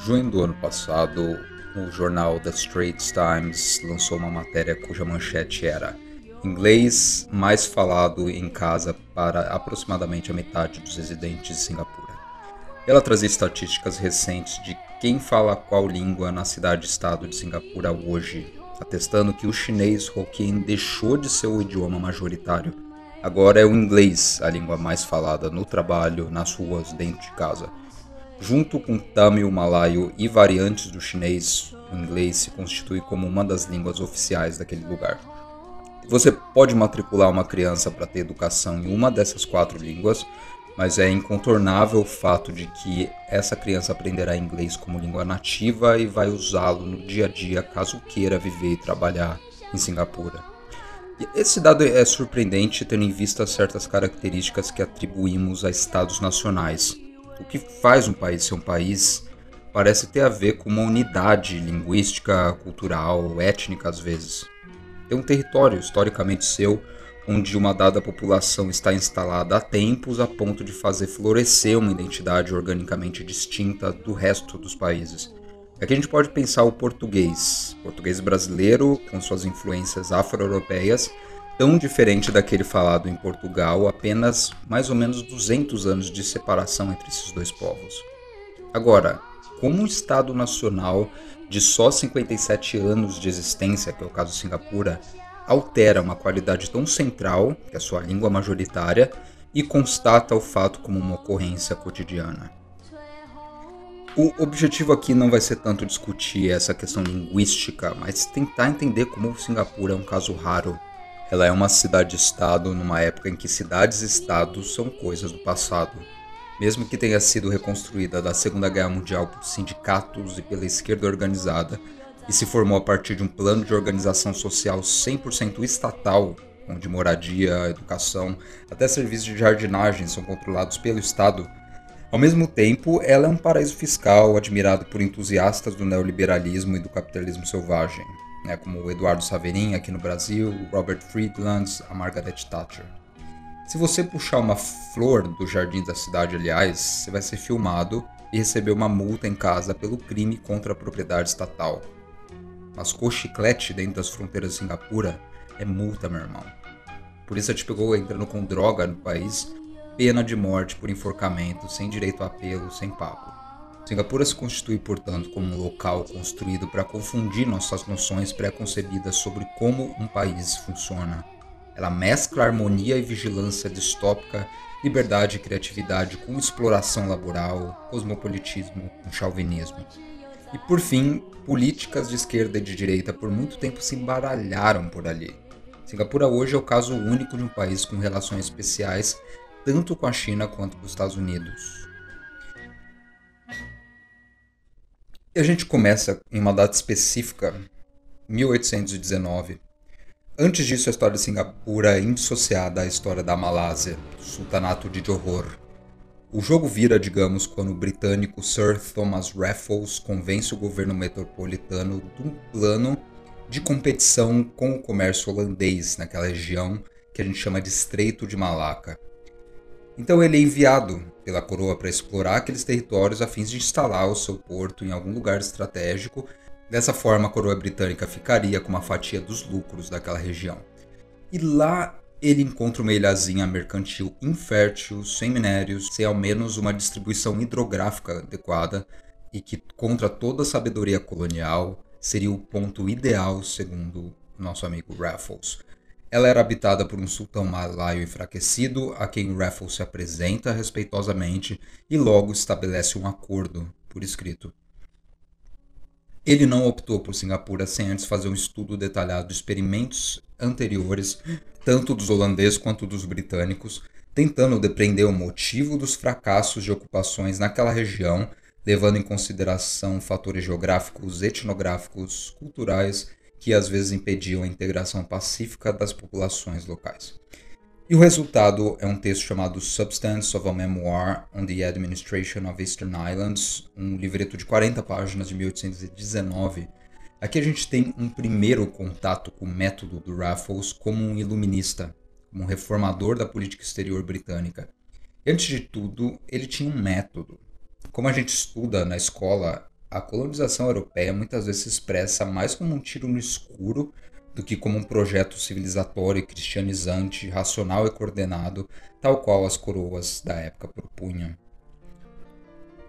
junho do ano passado, o jornal The Straits Times lançou uma matéria cuja manchete era Inglês mais falado em casa para aproximadamente a metade dos residentes de Singapura. Ela trazia estatísticas recentes de quem fala qual língua na cidade-estado de Singapura hoje, atestando que o chinês Hokkien deixou de ser o idioma majoritário. Agora é o inglês a língua mais falada no trabalho, nas ruas, dentro de casa. Junto com Tamil, Malaio e variantes do chinês, o inglês se constitui como uma das línguas oficiais daquele lugar. Você pode matricular uma criança para ter educação em uma dessas quatro línguas, mas é incontornável o fato de que essa criança aprenderá inglês como língua nativa e vai usá-lo no dia a dia caso queira viver e trabalhar em Singapura. Esse dado é surpreendente tendo em vista certas características que atribuímos a estados nacionais o que faz um país ser um país parece ter a ver com uma unidade linguística, cultural, étnica às vezes. Tem um território historicamente seu, onde uma dada população está instalada há tempos a ponto de fazer florescer uma identidade organicamente distinta do resto dos países. Aqui a gente pode pensar o português, português brasileiro com suas influências afro-europeias, tão diferente daquele falado em Portugal, apenas mais ou menos 200 anos de separação entre esses dois povos. Agora, como um Estado nacional de só 57 anos de existência, que é o caso de Singapura, altera uma qualidade tão central, que é a sua língua majoritária, e constata o fato como uma ocorrência cotidiana. O objetivo aqui não vai ser tanto discutir essa questão linguística, mas tentar entender como Singapura é um caso raro ela é uma cidade-estado numa época em que cidades-estados são coisas do passado. Mesmo que tenha sido reconstruída da Segunda Guerra Mundial por sindicatos e pela esquerda organizada, e se formou a partir de um plano de organização social 100% estatal, onde moradia, educação, até serviços de jardinagem são controlados pelo Estado, ao mesmo tempo, ela é um paraíso fiscal admirado por entusiastas do neoliberalismo e do capitalismo selvagem né, como o Eduardo Saverin aqui no Brasil, Robert Friedland, a Margaret Thatcher. Se você puxar uma flor do jardim da cidade, aliás, você vai ser filmado e receber uma multa em casa pelo crime contra a propriedade estatal. Mas com chiclete dentro das fronteiras de Singapura é multa, meu irmão. Isso te pegou entrando com droga no país, pena de morte por enforcamento, sem direito a apelo, sem papo. Singapura se constitui, portanto, como um local construído para confundir nossas noções pré-concebidas sobre como um país funciona. Ela mescla harmonia e vigilância distópica, liberdade e criatividade com exploração laboral, cosmopolitismo com chauvinismo. E por fim, políticas de esquerda e de direita por muito tempo se embaralharam por ali. Singapura hoje é o caso único de um país com relações especiais tanto com a China quanto com os Estados Unidos. A gente começa em uma data específica, 1819. Antes disso, a história de Singapura é indissociada à história da Malásia, sultanato de Johor. O jogo vira, digamos, quando o britânico Sir Thomas Raffles convence o governo metropolitano de um plano de competição com o comércio holandês naquela região que a gente chama de Estreito de Malaca. Então ele é enviado pela coroa para explorar aqueles territórios a fim de instalar o seu porto em algum lugar estratégico. Dessa forma, a coroa britânica ficaria com uma fatia dos lucros daquela região. E lá ele encontra uma ilhazinha mercantil infértil, sem minérios, sem ao menos uma distribuição hidrográfica adequada e que, contra toda a sabedoria colonial, seria o ponto ideal, segundo nosso amigo Raffles. Ela era habitada por um sultão malaio enfraquecido, a quem Raffles se apresenta respeitosamente e logo estabelece um acordo por escrito. Ele não optou por Singapura sem antes fazer um estudo detalhado de experimentos anteriores, tanto dos holandeses quanto dos britânicos, tentando depreender o motivo dos fracassos de ocupações naquela região, levando em consideração fatores geográficos, etnográficos, culturais que às vezes impediam a integração pacífica das populações locais. E o resultado é um texto chamado Substance of a Memoir on the Administration of Eastern Islands, um livreto de 40 páginas de 1819. Aqui a gente tem um primeiro contato com o método do Raffles como um iluminista, como um reformador da política exterior britânica. E antes de tudo, ele tinha um método. Como a gente estuda na escola, a colonização europeia muitas vezes se expressa mais como um tiro no escuro do que como um projeto civilizatório, cristianizante, racional e coordenado, tal qual as coroas da época propunham.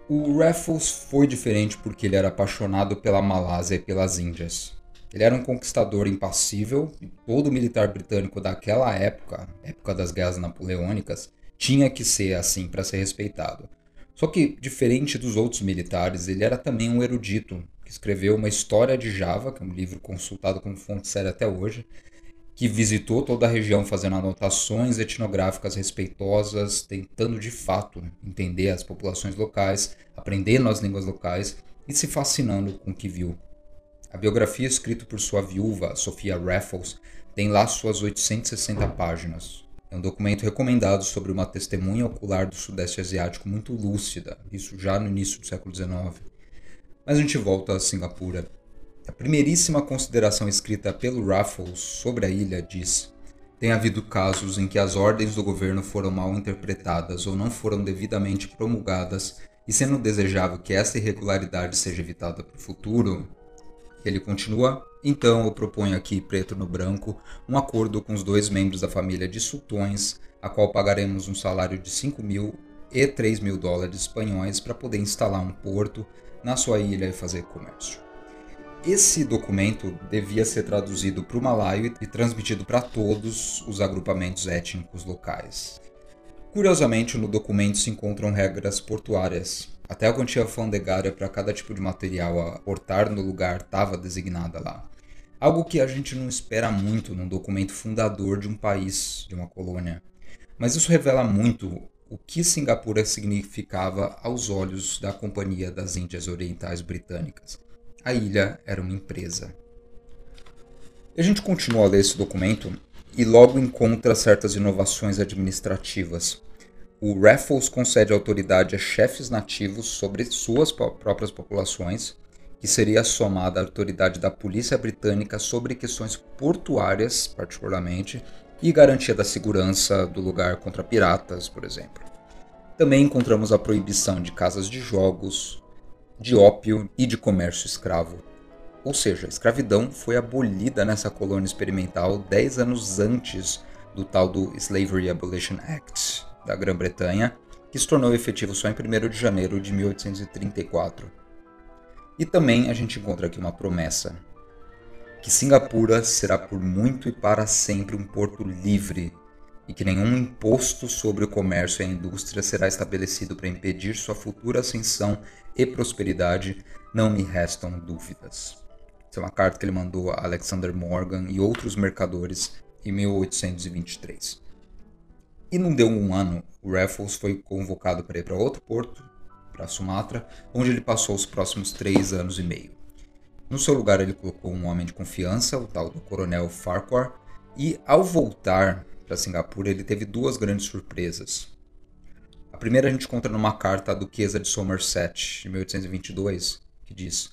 O Raffles foi diferente porque ele era apaixonado pela Malásia e pelas Índias. Ele era um conquistador impassível e todo militar britânico daquela época, época das guerras napoleônicas, tinha que ser assim para ser respeitado. Só que, diferente dos outros militares, ele era também um erudito, que escreveu uma História de Java, que é um livro consultado como fonte séria até hoje, que visitou toda a região fazendo anotações etnográficas respeitosas, tentando de fato entender as populações locais, aprendendo as línguas locais e se fascinando com o que viu. A biografia escrita por sua viúva, Sofia Raffles, tem lá suas 860 páginas. É um documento recomendado sobre uma testemunha ocular do Sudeste Asiático muito lúcida, isso já no início do século XIX. Mas a gente volta a Singapura. A primeiríssima consideração escrita pelo Raffles sobre a ilha diz: tem havido casos em que as ordens do governo foram mal interpretadas ou não foram devidamente promulgadas, e sendo desejável que essa irregularidade seja evitada para o futuro, ele continua. Então eu proponho aqui, preto no branco, um acordo com os dois membros da família de sultões, a qual pagaremos um salário de 5 mil e 3 mil dólares espanhóis para poder instalar um porto na sua ilha e fazer comércio. Esse documento devia ser traduzido para o malaio e transmitido para todos os agrupamentos étnicos locais. Curiosamente, no documento se encontram regras portuárias. Até a quantia alfandegária para cada tipo de material a portar no lugar estava designada lá. Algo que a gente não espera muito num documento fundador de um país, de uma colônia. Mas isso revela muito o que Singapura significava aos olhos da Companhia das Índias Orientais Britânicas a ilha era uma empresa. E a gente continua a ler esse documento e logo encontra certas inovações administrativas. O Raffles concede autoridade a chefes nativos sobre suas próprias populações, que seria somada à autoridade da polícia britânica sobre questões portuárias, particularmente, e garantia da segurança do lugar contra piratas, por exemplo. Também encontramos a proibição de casas de jogos, de ópio e de comércio escravo. Ou seja, a escravidão foi abolida nessa colônia experimental 10 anos antes do tal do Slavery Abolition Act da Grã-Bretanha, que se tornou efetivo só em 1 de janeiro de 1834. E também a gente encontra aqui uma promessa, que Singapura será por muito e para sempre um porto livre e que nenhum imposto sobre o comércio e a indústria será estabelecido para impedir sua futura ascensão e prosperidade, não me restam dúvidas. Essa é uma carta que ele mandou a Alexander Morgan e outros mercadores em 1823. E não deu um ano, o Raffles foi convocado para ir para outro porto, para Sumatra, onde ele passou os próximos três anos e meio. No seu lugar, ele colocou um homem de confiança, o tal do Coronel Farquhar, e ao voltar para Singapura, ele teve duas grandes surpresas. A primeira a gente encontra numa carta à Duquesa de Somerset, de 1822, que diz: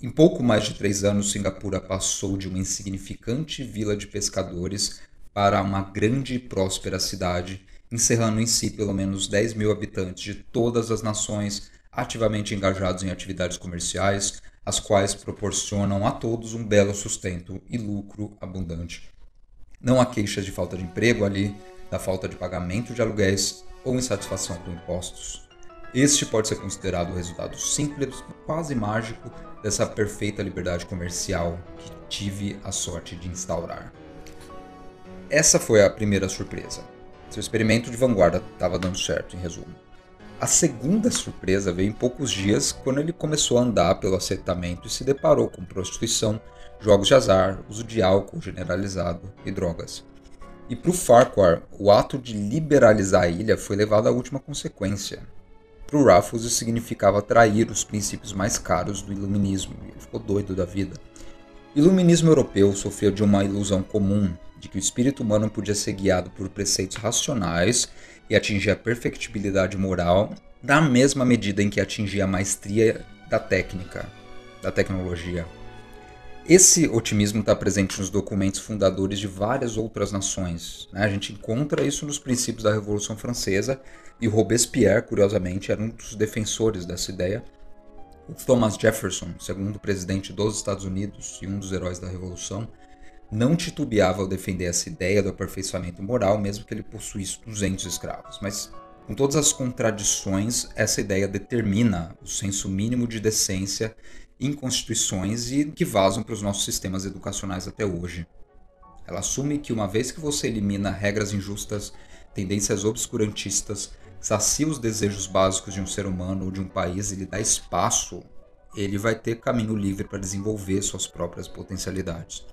Em pouco mais de três anos, Singapura passou de uma insignificante vila de pescadores para uma grande e próspera cidade, encerrando em si pelo menos 10 mil habitantes de todas as nações ativamente engajados em atividades comerciais, as quais proporcionam a todos um belo sustento e lucro abundante. Não há queixas de falta de emprego ali, da falta de pagamento de aluguéis ou insatisfação com impostos. Este pode ser considerado o resultado simples, quase mágico, dessa perfeita liberdade comercial que tive a sorte de instaurar. Essa foi a primeira surpresa. Seu experimento de vanguarda estava dando certo, em resumo. A segunda surpresa veio em poucos dias quando ele começou a andar pelo assentamento e se deparou com prostituição jogos de azar, uso de álcool generalizado e drogas. E para o Farquhar, o ato de liberalizar a ilha foi levado à última consequência. Para o Raffles, isso significava trair os princípios mais caros do iluminismo, e ele ficou doido da vida. O iluminismo europeu sofreu de uma ilusão comum de que o espírito humano podia ser guiado por preceitos racionais e atingir a perfectibilidade moral na mesma medida em que atingia a maestria da técnica, da tecnologia. Esse otimismo está presente nos documentos fundadores de várias outras nações. Né? A gente encontra isso nos princípios da Revolução Francesa e Robespierre, curiosamente, era um dos defensores dessa ideia. O Thomas Jefferson, segundo presidente dos Estados Unidos e um dos heróis da Revolução, não titubeava ao defender essa ideia do aperfeiçoamento moral, mesmo que ele possuísse 200 escravos. Mas, com todas as contradições, essa ideia determina o senso mínimo de decência em constituições e que vazam para os nossos sistemas educacionais até hoje. Ela assume que uma vez que você elimina regras injustas, tendências obscurantistas, sacia os desejos básicos de um ser humano ou de um país e lhe dá espaço, ele vai ter caminho livre para desenvolver suas próprias potencialidades.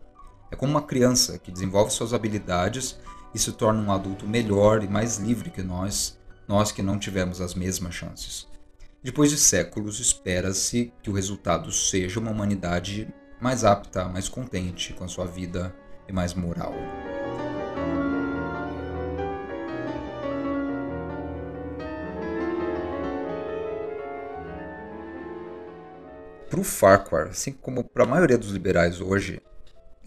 É como uma criança que desenvolve suas habilidades e se torna um adulto melhor e mais livre que nós, nós que não tivemos as mesmas chances. Depois de séculos, espera-se que o resultado seja uma humanidade mais apta, mais contente com a sua vida e mais moral. Para o Farquhar, assim como para a maioria dos liberais hoje,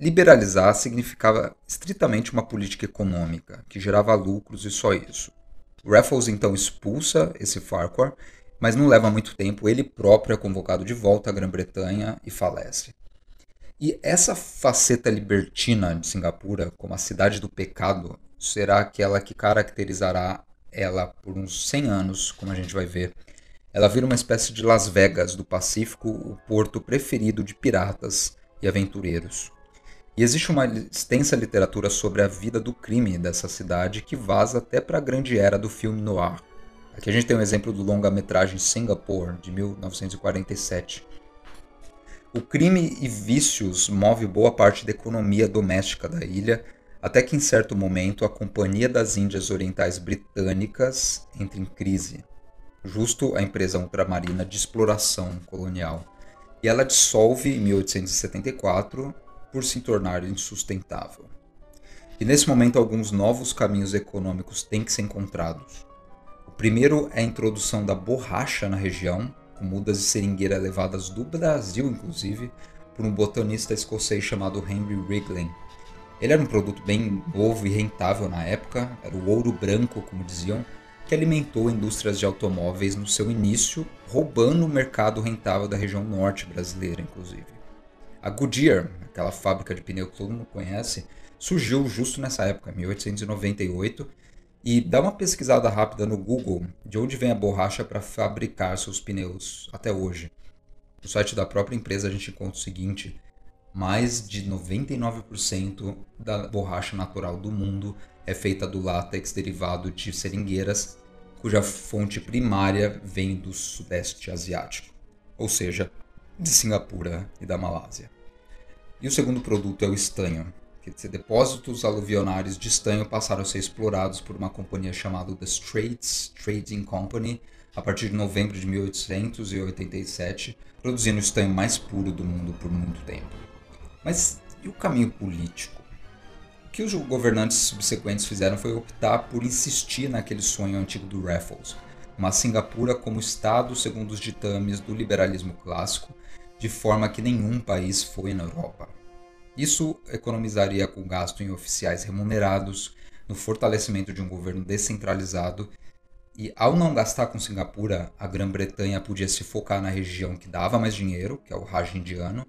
liberalizar significava estritamente uma política econômica que gerava lucros e só isso. Raffles então expulsa esse Farquhar, mas não leva muito tempo, ele próprio é convocado de volta à Grã-Bretanha e falece. E essa faceta libertina de Singapura, como a cidade do pecado, será aquela que caracterizará ela por uns 100 anos, como a gente vai ver ela vira uma espécie de Las Vegas do Pacífico, o porto preferido de piratas e aventureiros. E existe uma extensa literatura sobre a vida do crime dessa cidade que vaza até para a grande era do filme noir. Aqui a gente tem um exemplo do longa-metragem Singapore, de 1947. O crime e vícios move boa parte da economia doméstica da ilha, até que em certo momento a Companhia das Índias Orientais Britânicas entra em crise justo a empresa ultramarina de exploração colonial. E ela dissolve em 1874 por se tornar insustentável. E nesse momento alguns novos caminhos econômicos têm que ser encontrados. O primeiro é a introdução da borracha na região, com mudas de seringueira levadas do Brasil, inclusive, por um botanista escocês chamado Henry Wrigley. Ele era um produto bem novo e rentável na época, era o ouro branco, como diziam, que alimentou indústrias de automóveis no seu início, roubando o mercado rentável da região norte brasileira, inclusive. A Goodyear, aquela fábrica de pneu que todo mundo conhece, surgiu justo nessa época, 1898, e dá uma pesquisada rápida no Google de onde vem a borracha para fabricar seus pneus até hoje. No site da própria empresa a gente encontra o seguinte: mais de 99% da borracha natural do mundo é feita do látex derivado de seringueiras cuja fonte primária vem do Sudeste Asiático, ou seja, de Singapura e da Malásia. E o segundo produto é o estanho, que depósitos aluvionários de estanho passaram a ser explorados por uma companhia chamada The Straits Trading Company a partir de novembro de 1887, produzindo o estanho mais puro do mundo por muito tempo. Mas e o caminho político? que os governantes subsequentes fizeram foi optar por insistir naquele sonho antigo do Raffles, uma Singapura como Estado segundo os ditames do liberalismo clássico, de forma que nenhum país foi na Europa. Isso economizaria com gasto em oficiais remunerados, no fortalecimento de um governo descentralizado, e ao não gastar com Singapura, a Grã-Bretanha podia se focar na região que dava mais dinheiro, que é o Raj indiano,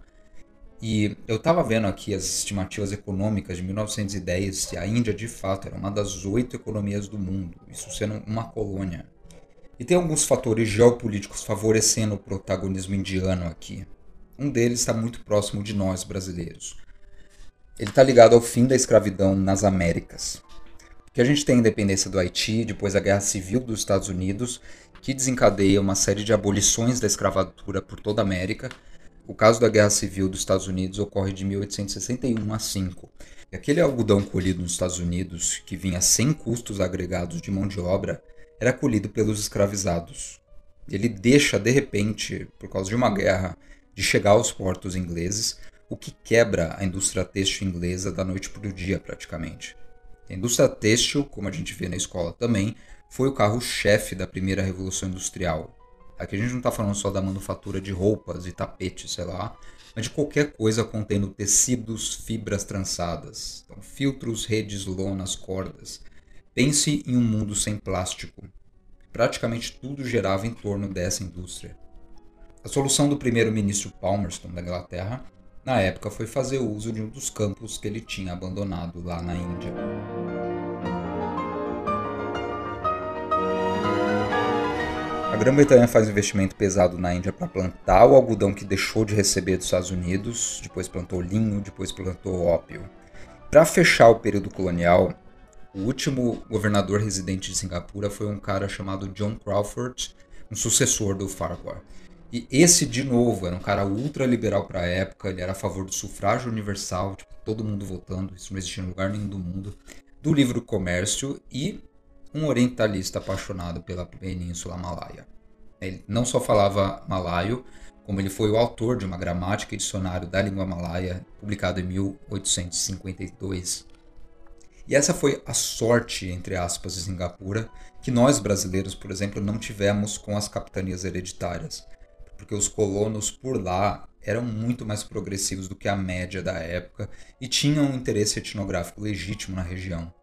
e eu estava vendo aqui as estimativas econômicas de 1910 e a Índia de fato era uma das oito economias do mundo, isso sendo uma colônia. E tem alguns fatores geopolíticos favorecendo o protagonismo indiano aqui. Um deles está muito próximo de nós brasileiros. Ele está ligado ao fim da escravidão nas Américas. Porque a gente tem a independência do Haiti, depois a Guerra Civil dos Estados Unidos, que desencadeia uma série de abolições da escravatura por toda a América, o caso da Guerra Civil dos Estados Unidos ocorre de 1861 a 5. E aquele algodão colhido nos Estados Unidos, que vinha sem custos agregados de mão de obra, era colhido pelos escravizados. Ele deixa, de repente, por causa de uma guerra, de chegar aos portos ingleses, o que quebra a indústria têxtil inglesa da noite para o dia, praticamente. A indústria têxtil, como a gente vê na escola também, foi o carro-chefe da primeira revolução industrial, Aqui a gente não está falando só da manufatura de roupas e tapetes, sei lá, mas de qualquer coisa contendo tecidos, fibras trançadas. Então, filtros, redes, lonas, cordas. Pense em um mundo sem plástico. Praticamente tudo gerava em torno dessa indústria. A solução do primeiro-ministro Palmerston da Inglaterra, na época, foi fazer uso de um dos campos que ele tinha abandonado lá na Índia. A Grã-Bretanha faz investimento pesado na Índia para plantar o algodão que deixou de receber dos Estados Unidos, depois plantou linho, depois plantou ópio. Para fechar o período colonial, o último governador residente de Singapura foi um cara chamado John Crawford, um sucessor do Farquhar. E esse, de novo, era um cara ultra liberal para a época, ele era a favor do sufrágio universal, tipo, todo mundo votando, isso não existia em lugar nenhum do mundo, do livro Comércio e um orientalista apaixonado pela Península Malaya. Ele não só falava malaio, como ele foi o autor de uma gramática e dicionário da língua malaia, publicado em 1852. E essa foi a sorte, entre aspas, de Singapura, que nós brasileiros, por exemplo, não tivemos com as capitanias hereditárias. Porque os colonos por lá eram muito mais progressivos do que a média da época e tinham um interesse etnográfico legítimo na região.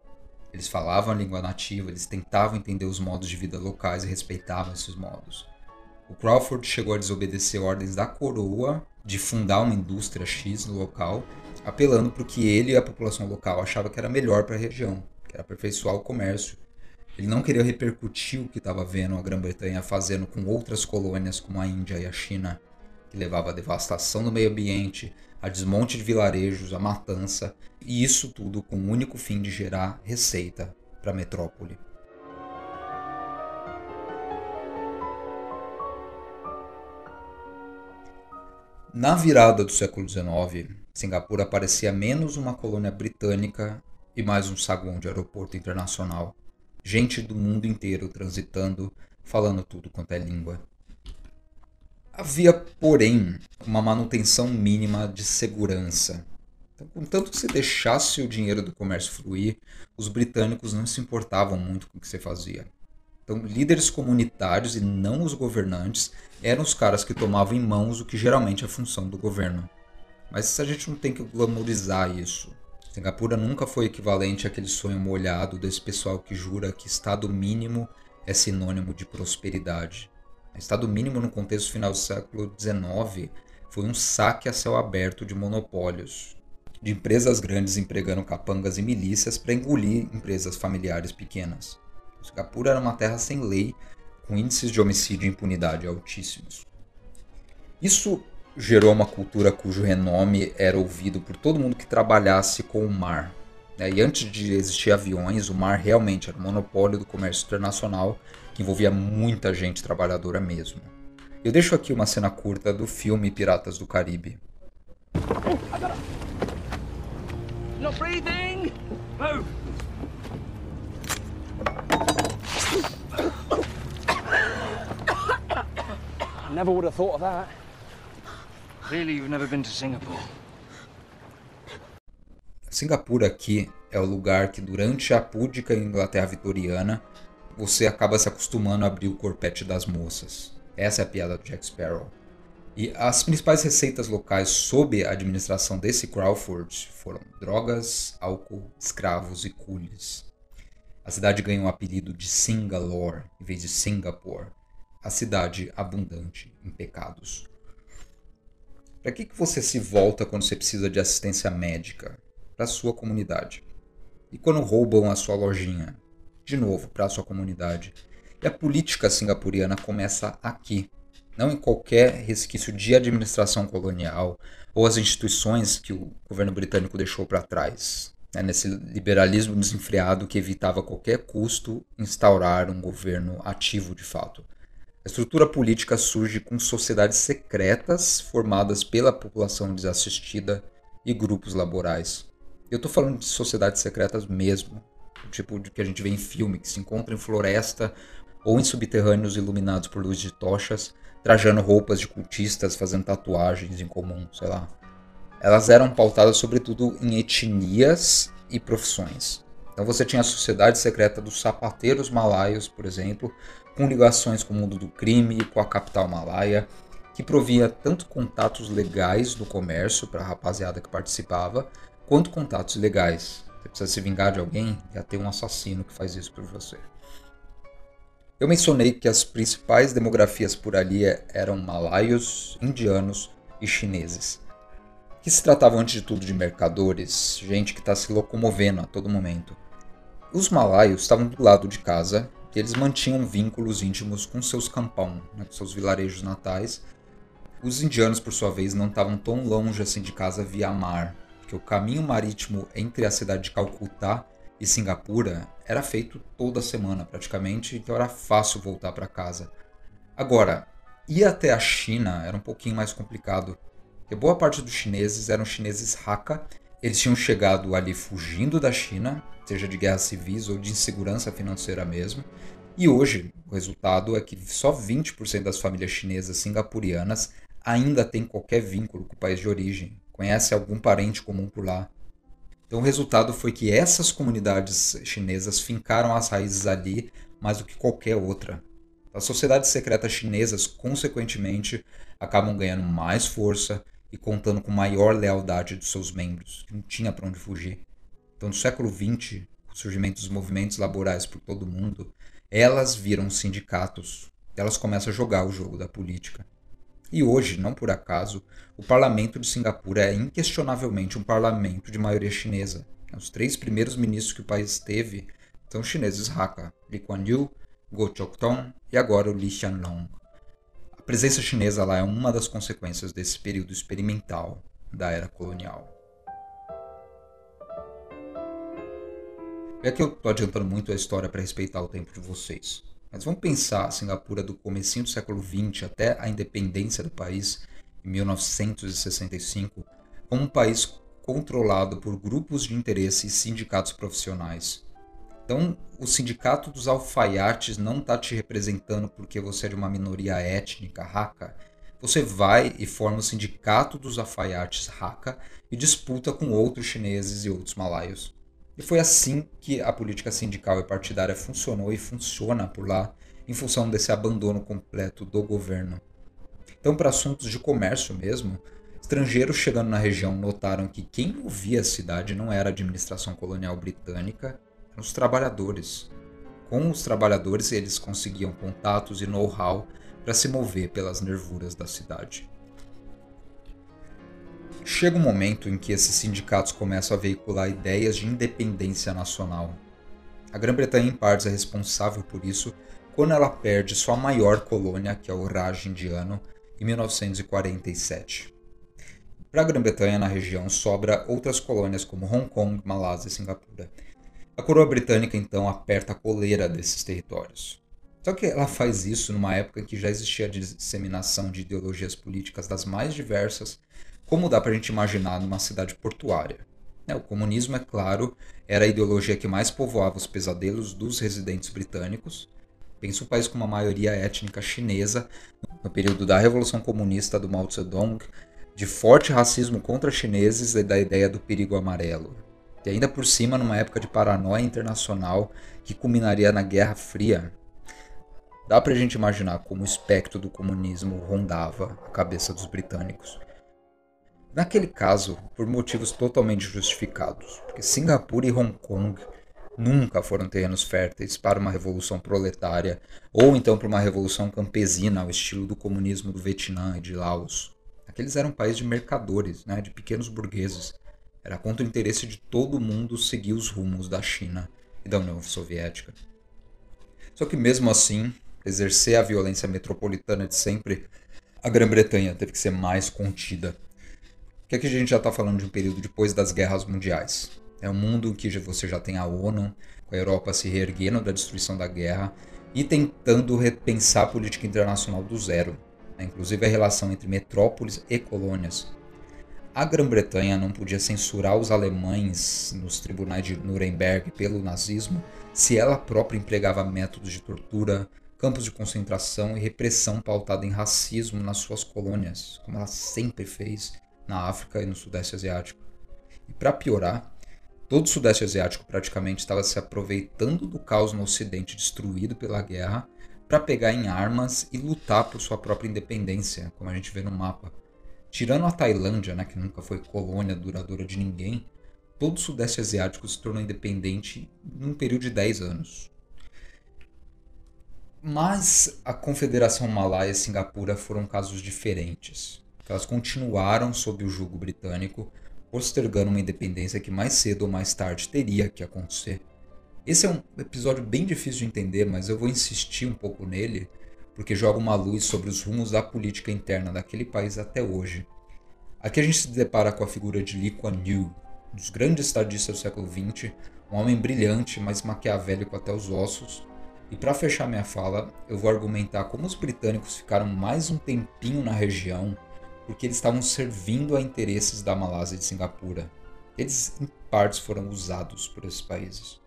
Eles falavam a língua nativa, eles tentavam entender os modos de vida locais e respeitavam esses modos. O Crawford chegou a desobedecer ordens da coroa de fundar uma indústria X no local, apelando para o que ele e a população local achavam que era melhor para a região, que era aperfeiçoar o comércio. Ele não queria repercutir o que estava vendo a Grã-Bretanha fazendo com outras colônias como a Índia e a China, que levava à devastação do meio ambiente, a desmonte de vilarejos, a matança, e isso tudo com o único fim de gerar receita para a metrópole. Na virada do século XIX, Singapura parecia menos uma colônia britânica e mais um saguão de aeroporto internacional. Gente do mundo inteiro transitando, falando tudo quanto é língua. Havia, porém, uma manutenção mínima de segurança. Então, contanto que se deixasse o dinheiro do comércio fluir, os britânicos não se importavam muito com o que você fazia. Então, líderes comunitários e não os governantes eram os caras que tomavam em mãos o que geralmente é a função do governo. Mas a gente não tem que glamorizar isso. Singapura nunca foi equivalente àquele sonho molhado desse pessoal que jura que estado mínimo é sinônimo de prosperidade. Estado mínimo no contexto final do século XIX foi um saque a céu aberto de monopólios, de empresas grandes empregando capangas e milícias para engolir empresas familiares pequenas. Singapura era uma terra sem lei, com índices de homicídio e impunidade altíssimos. Isso gerou uma cultura cujo renome era ouvido por todo mundo que trabalhasse com o mar. Né? E antes de existir aviões, o mar realmente era o monopólio do comércio internacional que envolvia muita gente trabalhadora mesmo. Eu deixo aqui uma cena curta do filme Piratas do Caribe. Move. Never would have thought of that. Clearly you've never been to Singapore. Singapura aqui é o lugar que durante a púdica Inglaterra vitoriana você acaba se acostumando a abrir o corpete das moças. Essa é a piada do Jack Sparrow. E as principais receitas locais sob a administração desse Crawford foram drogas, álcool, escravos e coolies. A cidade ganhou o apelido de Singalore em vez de Singapore, a cidade abundante em pecados. Para que, que você se volta quando você precisa de assistência médica? Para sua comunidade. E quando roubam a sua lojinha? de novo, para sua comunidade. E a política singapuriana começa aqui, não em qualquer resquício de administração colonial ou as instituições que o governo britânico deixou para trás. Né, nesse liberalismo desenfreado que evitava a qualquer custo instaurar um governo ativo de fato. A estrutura política surge com sociedades secretas formadas pela população desassistida e grupos laborais. Eu estou falando de sociedades secretas mesmo, tipo de que a gente vê em filme, que se encontra em floresta ou em subterrâneos iluminados por luz de tochas, trajando roupas de cultistas, fazendo tatuagens em comum, sei lá. Elas eram pautadas sobretudo em etnias e profissões. Então você tinha a sociedade secreta dos sapateiros malaios, por exemplo, com ligações com o mundo do crime e com a capital malaia, que provia tanto contatos legais no comércio para a rapaziada que participava, quanto contatos legais você precisa se vingar de alguém, já tem um assassino que faz isso por você. Eu mencionei que as principais demografias por ali eram malaios, indianos e chineses, que se tratavam antes de tudo de mercadores, gente que está se locomovendo a todo momento. Os malaios estavam do lado de casa e eles mantinham vínculos íntimos com seus campão, né, com seus vilarejos natais. Os indianos, por sua vez, não estavam tão longe assim de casa via mar, porque o caminho marítimo entre a cidade de Calcutá e Singapura era feito toda semana praticamente, então era fácil voltar para casa. Agora, ir até a China era um pouquinho mais complicado, porque boa parte dos chineses eram chineses Hakka, eles tinham chegado ali fugindo da China, seja de guerras civis ou de insegurança financeira mesmo, e hoje o resultado é que só 20% das famílias chinesas singapurianas ainda têm qualquer vínculo com o país de origem, conhece algum parente comum por lá. Então o resultado foi que essas comunidades chinesas fincaram as raízes ali mais do que qualquer outra. As sociedades secretas chinesas, consequentemente, acabam ganhando mais força e contando com maior lealdade dos seus membros, que não tinha para onde fugir. Então, no século XX, com o surgimento dos movimentos laborais por todo o mundo, elas viram sindicatos, elas começam a jogar o jogo da política. E hoje, não por acaso, o parlamento de Singapura é inquestionavelmente um parlamento de maioria chinesa. Os três primeiros ministros que o país teve são chineses Hakka, Lee Kuan Yew, Goh Chok Tong e agora o Lee Hsien Loong. A presença chinesa lá é uma das consequências desse período experimental da era colonial. É que eu estou adiantando muito a história para respeitar o tempo de vocês. Mas vamos pensar a Singapura do comecinho do século XX até a independência do país, em 1965, como um país controlado por grupos de interesse e sindicatos profissionais. Então, o sindicato dos alfaiates não está te representando porque você é de uma minoria étnica raca. Você vai e forma o sindicato dos alfaiates raca e disputa com outros chineses e outros malaios. E foi assim que a política sindical e partidária funcionou e funciona por lá, em função desse abandono completo do governo. Então, para assuntos de comércio mesmo, estrangeiros chegando na região notaram que quem movia a cidade não era a administração colonial britânica, os trabalhadores. Com os trabalhadores, eles conseguiam contatos e know-how para se mover pelas nervuras da cidade. Chega um momento em que esses sindicatos começam a veicular ideias de independência nacional. A Grã-Bretanha, em partes, é responsável por isso quando ela perde sua maior colônia, que é o Raj indiano, em 1947. Para a Grã-Bretanha, na região, sobra outras colônias como Hong Kong, Malásia e Singapura. A coroa britânica então aperta a coleira desses territórios. Só que ela faz isso numa época em que já existia a disseminação de ideologias políticas das mais diversas como dá para a gente imaginar numa cidade portuária. É, o comunismo, é claro, era a ideologia que mais povoava os pesadelos dos residentes britânicos. Pensa um país com uma maioria étnica chinesa, no período da Revolução Comunista do Mao Zedong, de forte racismo contra chineses e da ideia do perigo amarelo. E ainda por cima, numa época de paranoia internacional que culminaria na Guerra Fria. Dá pra gente imaginar como o espectro do comunismo rondava a cabeça dos britânicos. Naquele caso, por motivos totalmente justificados, porque Singapura e Hong Kong nunca foram terrenos férteis para uma revolução proletária ou então para uma revolução campesina ao estilo do comunismo do Vietnã e de Laos. Aqueles eram países de mercadores, né, de pequenos burgueses. Era contra o interesse de todo mundo seguir os rumos da China e da União Soviética. Só que mesmo assim, exercer a violência metropolitana de sempre, a Grã-Bretanha teve que ser mais contida que aqui a gente já está falando de um período depois das guerras mundiais. É um mundo em que você já tem a ONU, com a Europa se reerguendo da destruição da guerra e tentando repensar a política internacional do zero, né? inclusive a relação entre metrópoles e colônias. A Grã-Bretanha não podia censurar os alemães nos tribunais de Nuremberg pelo nazismo se ela própria empregava métodos de tortura, campos de concentração e repressão pautada em racismo nas suas colônias, como ela sempre fez na África e no Sudeste Asiático. E para piorar, todo o Sudeste Asiático praticamente estava se aproveitando do caos no Ocidente destruído pela guerra para pegar em armas e lutar por sua própria independência, como a gente vê no mapa. Tirando a Tailândia, né, que nunca foi colônia duradoura de ninguém, todo o Sudeste Asiático se tornou independente em um período de 10 anos. Mas a Confederação Malaia e Singapura foram casos diferentes. Elas continuaram sob o jugo britânico, postergando uma independência que mais cedo ou mais tarde teria que acontecer. Esse é um episódio bem difícil de entender, mas eu vou insistir um pouco nele, porque joga uma luz sobre os rumos da política interna daquele país até hoje. Aqui a gente se depara com a figura de Lee Kuan Yew, um dos grandes estadistas do século XX, um homem brilhante, mas maquiavélico até os ossos. E para fechar minha fala, eu vou argumentar como os britânicos ficaram mais um tempinho na região porque eles estavam servindo a interesses da Malásia e de Singapura. Eles, em partes, foram usados por esses países.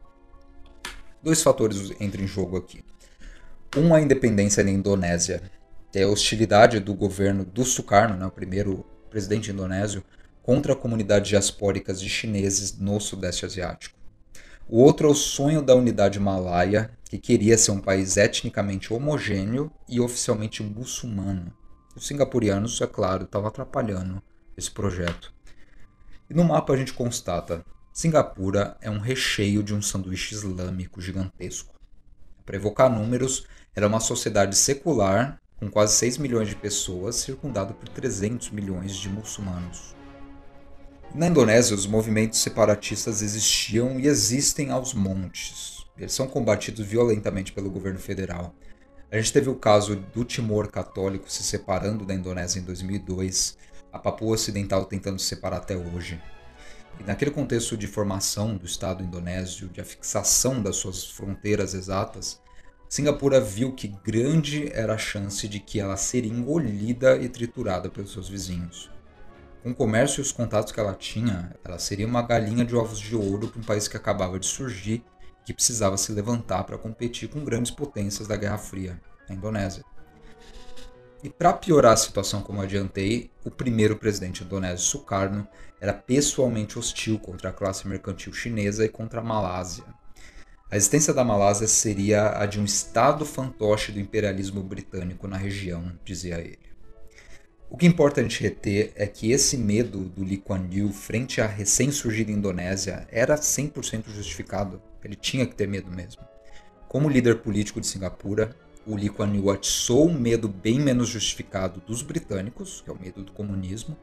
Dois fatores entram em jogo aqui. Um, a independência da Indonésia, é a hostilidade do governo do Sukarno, né, o primeiro presidente indonésio, contra a comunidade diaspóricas de chineses no Sudeste Asiático. O outro é o sonho da unidade malaia, que queria ser um país etnicamente homogêneo e oficialmente muçulmano. Os singapurianos, é claro, estavam atrapalhando esse projeto. E no mapa a gente constata: Singapura é um recheio de um sanduíche islâmico gigantesco. Para evocar números, era uma sociedade secular com quase 6 milhões de pessoas, circundado por 300 milhões de muçulmanos. Na Indonésia, os movimentos separatistas existiam e existem aos montes. Eles são combatidos violentamente pelo governo federal. A gente teve o caso do Timor católico se separando da Indonésia em 2002, a Papua Ocidental tentando se separar até hoje. E naquele contexto de formação do Estado indonésio, de fixação das suas fronteiras exatas, Singapura viu que grande era a chance de que ela seria engolida e triturada pelos seus vizinhos. Com o comércio e os contatos que ela tinha, ela seria uma galinha de ovos de ouro para um país que acabava de surgir e que precisava se levantar para competir com grandes potências da Guerra Fria, a Indonésia. E para piorar a situação, como adiantei, o primeiro presidente indonésio, Sukarno, era pessoalmente hostil contra a classe mercantil chinesa e contra a Malásia. A existência da Malásia seria a de um estado fantoche do imperialismo britânico na região, dizia ele. O que importa a gente reter é que esse medo do Lee Kuan Yew frente à recém-surgida Indonésia era 100% justificado. Ele tinha que ter medo mesmo. Como líder político de Singapura, o Lee Kuan Yew atiçou um medo bem menos justificado dos britânicos, que é o medo do comunismo,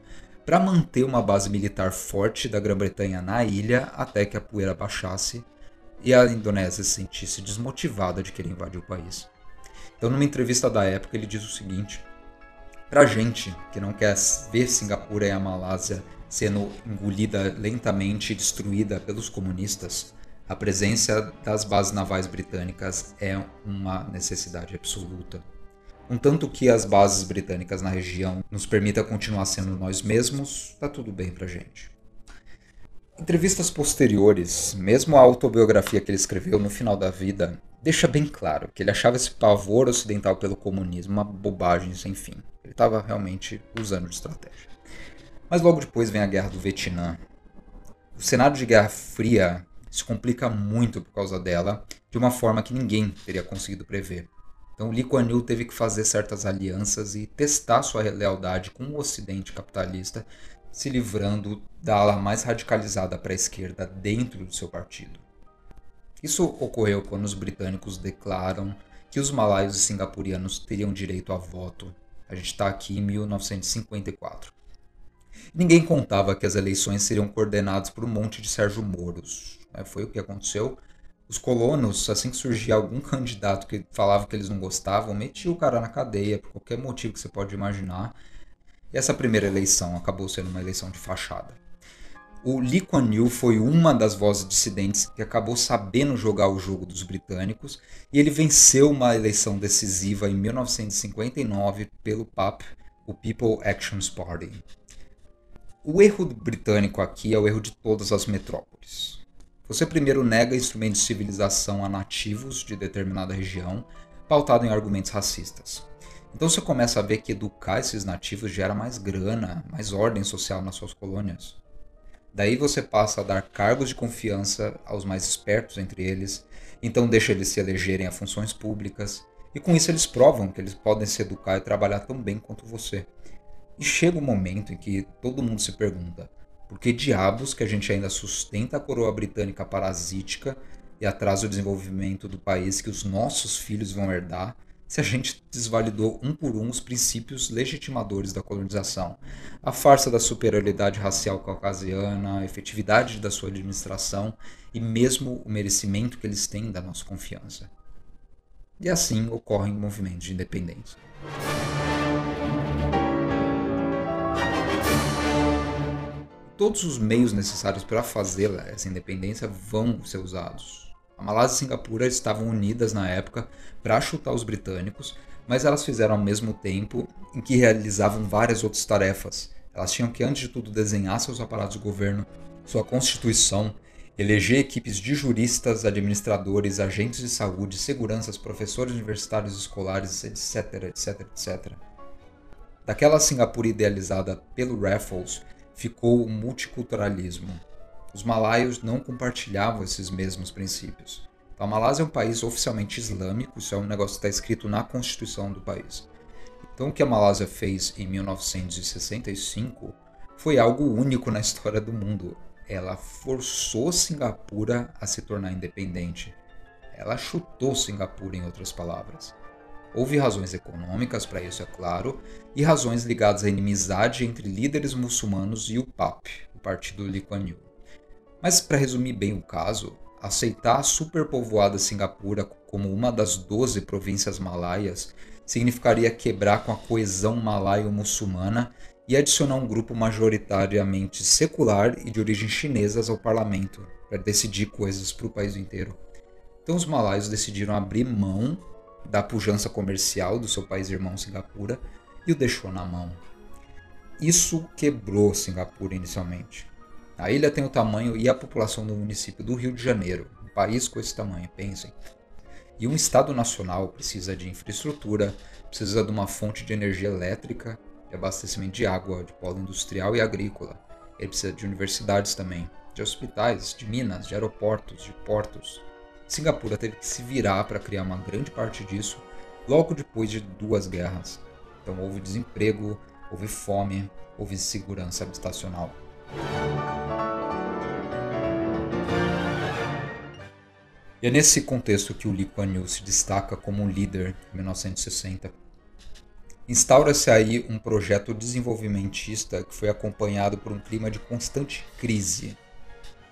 para manter uma base militar forte da Grã-Bretanha na ilha até que a poeira baixasse e a Indonésia se sentisse desmotivada de querer invadir o país. Então, numa entrevista da época, ele diz o seguinte: Pra gente que não quer ver Singapura e a Malásia sendo engolida lentamente e destruída pelos comunistas, a presença das bases navais britânicas é uma necessidade absoluta. Contanto que as bases britânicas na região nos permita continuar sendo nós mesmos, tá tudo bem pra gente. Entrevistas posteriores, mesmo a autobiografia que ele escreveu no final da vida, deixa bem claro que ele achava esse pavor ocidental pelo comunismo uma bobagem sem fim. Ele estava realmente usando de estratégia. Mas logo depois vem a Guerra do Vietnã. O cenário de Guerra Fria se complica muito por causa dela, de uma forma que ninguém teria conseguido prever. Então Lee Kuan Yew teve que fazer certas alianças e testar sua lealdade com o Ocidente capitalista, se livrando da ala mais radicalizada para a esquerda dentro do seu partido. Isso ocorreu quando os britânicos declaram que os malaios e singapurianos teriam direito a voto a gente está aqui em 1954. Ninguém contava que as eleições seriam coordenadas por um monte de Sérgio Moros. É, foi o que aconteceu. Os colonos, assim que surgia algum candidato que falava que eles não gostavam, metiam o cara na cadeia por qualquer motivo que você pode imaginar. E essa primeira eleição acabou sendo uma eleição de fachada. O Lee Kuan Yew foi uma das vozes dissidentes que acabou sabendo jogar o jogo dos britânicos e ele venceu uma eleição decisiva em 1959 pelo PAP, o People Action Party. O erro britânico aqui é o erro de todas as metrópoles. Você primeiro nega instrumentos de civilização a nativos de determinada região, pautado em argumentos racistas. Então você começa a ver que educar esses nativos gera mais grana, mais ordem social nas suas colônias. Daí você passa a dar cargos de confiança aos mais espertos entre eles, então deixa eles se elegerem a funções públicas, e com isso eles provam que eles podem se educar e trabalhar tão bem quanto você. E chega um momento em que todo mundo se pergunta: por que diabos que a gente ainda sustenta a coroa britânica parasítica e atrasa o desenvolvimento do país que os nossos filhos vão herdar se a gente desvalidou um por um os princípios legitimadores da colonização, a farsa da superioridade racial caucasiana, a efetividade da sua administração e mesmo o merecimento que eles têm da nossa confiança. E assim ocorrem movimentos de independência. Todos os meios necessários para fazer essa independência vão ser usados. A Malásia e Singapura estavam unidas na época para chutar os britânicos, mas elas fizeram ao mesmo tempo em que realizavam várias outras tarefas. Elas tinham que, antes de tudo, desenhar seus aparatos de governo, sua constituição, eleger equipes de juristas, administradores, agentes de saúde, seguranças, professores universitários escolares, etc, etc, etc. Daquela Singapura idealizada pelo Raffles, ficou o multiculturalismo, os malaios não compartilhavam esses mesmos princípios. Então, a Malásia é um país oficialmente islâmico, isso é um negócio que está escrito na constituição do país. Então, o que a Malásia fez em 1965 foi algo único na história do mundo. Ela forçou Singapura a se tornar independente. Ela chutou Singapura, em outras palavras. Houve razões econômicas para isso, é claro, e razões ligadas à inimizade entre líderes muçulmanos e o PAP, o partido Lee. Mas para resumir bem o caso, aceitar a superpovoada Singapura como uma das 12 províncias malaias significaria quebrar com a coesão malaio-muçulmana e adicionar um grupo majoritariamente secular e de origem chinesas ao parlamento para decidir coisas para o país inteiro. Então os malaios decidiram abrir mão da pujança comercial do seu país irmão Singapura e o deixou na mão. Isso quebrou Singapura inicialmente. A ilha tem o tamanho e a população do município do Rio de Janeiro, um país com esse tamanho, pensem. E um Estado nacional precisa de infraestrutura, precisa de uma fonte de energia elétrica, de abastecimento de água, de polo industrial e agrícola. Ele precisa de universidades também, de hospitais, de minas, de aeroportos, de portos. Singapura teve que se virar para criar uma grande parte disso logo depois de duas guerras. Então houve desemprego, houve fome, houve insegurança habitacional. E é nesse contexto que o Lee Kuan Yew se destaca como um líder em 1960. Instaura-se aí um projeto desenvolvimentista que foi acompanhado por um clima de constante crise.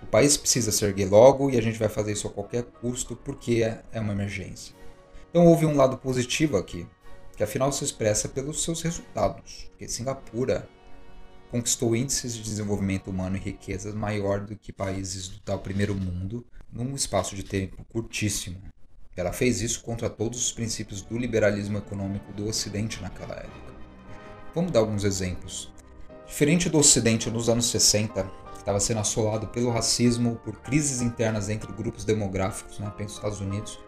O país precisa se erguer logo e a gente vai fazer isso a qualquer custo porque é, é uma emergência. Então houve um lado positivo aqui, que afinal se expressa pelos seus resultados. Porque Singapura conquistou índices de desenvolvimento humano e riquezas maior do que países do tal primeiro mundo num espaço de tempo curtíssimo. Ela fez isso contra todos os princípios do liberalismo econômico do Ocidente naquela época. Vamos dar alguns exemplos. Diferente do Ocidente nos anos 60, que estava sendo assolado pelo racismo, por crises internas entre grupos demográficos, né, penso Estados Unidos,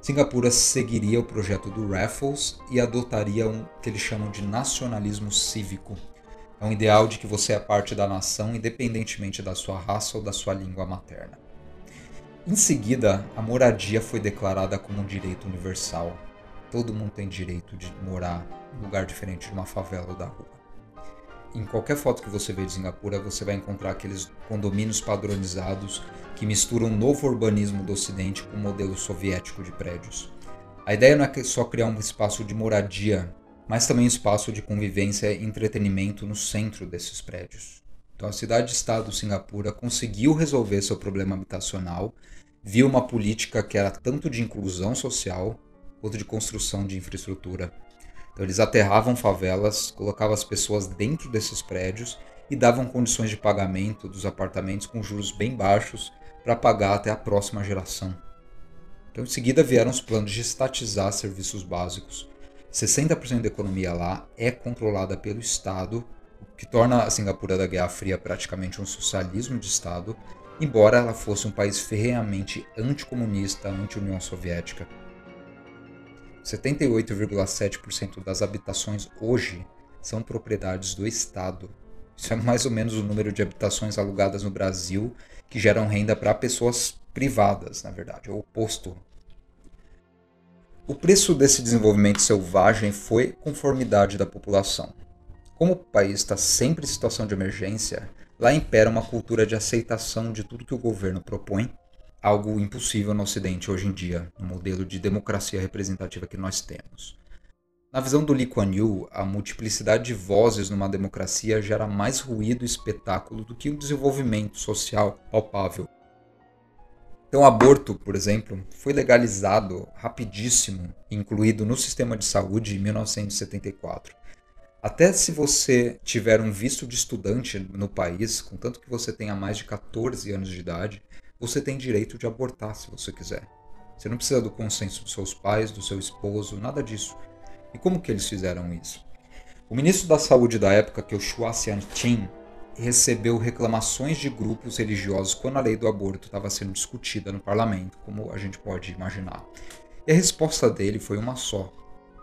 Singapura seguiria o projeto do Raffles e adotaria um que eles chamam de nacionalismo cívico, é um ideal de que você é parte da nação, independentemente da sua raça ou da sua língua materna. Em seguida, a moradia foi declarada como um direito universal. Todo mundo tem direito de morar em um lugar diferente de uma favela ou da rua. Em qualquer foto que você vê de Singapura, você vai encontrar aqueles condomínios padronizados que misturam o novo urbanismo do Ocidente com o modelo soviético de prédios. A ideia não é só criar um espaço de moradia mas também espaço de convivência e entretenimento no centro desses prédios. Então a cidade-estado Singapura conseguiu resolver seu problema habitacional via uma política que era tanto de inclusão social quanto de construção de infraestrutura. Então eles aterravam favelas, colocavam as pessoas dentro desses prédios e davam condições de pagamento dos apartamentos com juros bem baixos para pagar até a próxima geração. Então, em seguida vieram os planos de estatizar serviços básicos, 60% da economia lá é controlada pelo Estado, o que torna a Singapura da Guerra Fria praticamente um socialismo de Estado, embora ela fosse um país ferreamente anticomunista, anti-União Soviética. 78,7% das habitações hoje são propriedades do Estado. Isso é mais ou menos o número de habitações alugadas no Brasil que geram renda para pessoas privadas, na verdade, é o oposto o preço desse desenvolvimento selvagem foi conformidade da população. Como o país está sempre em situação de emergência, lá impera uma cultura de aceitação de tudo que o governo propõe algo impossível no Ocidente hoje em dia, no modelo de democracia representativa que nós temos. Na visão do Lee Kuan Yew, a multiplicidade de vozes numa democracia gera mais ruído e espetáculo do que um desenvolvimento social palpável. Então, aborto, por exemplo, foi legalizado rapidíssimo, incluído no sistema de saúde em 1974. Até se você tiver um visto de estudante no país, contanto que você tenha mais de 14 anos de idade, você tem direito de abortar se você quiser. Você não precisa do consenso dos seus pais, do seu esposo, nada disso. E como que eles fizeram isso? O ministro da Saúde da época, que é o Chua Sian-chin, recebeu reclamações de grupos religiosos quando a lei do aborto estava sendo discutida no parlamento, como a gente pode imaginar. E a resposta dele foi uma só: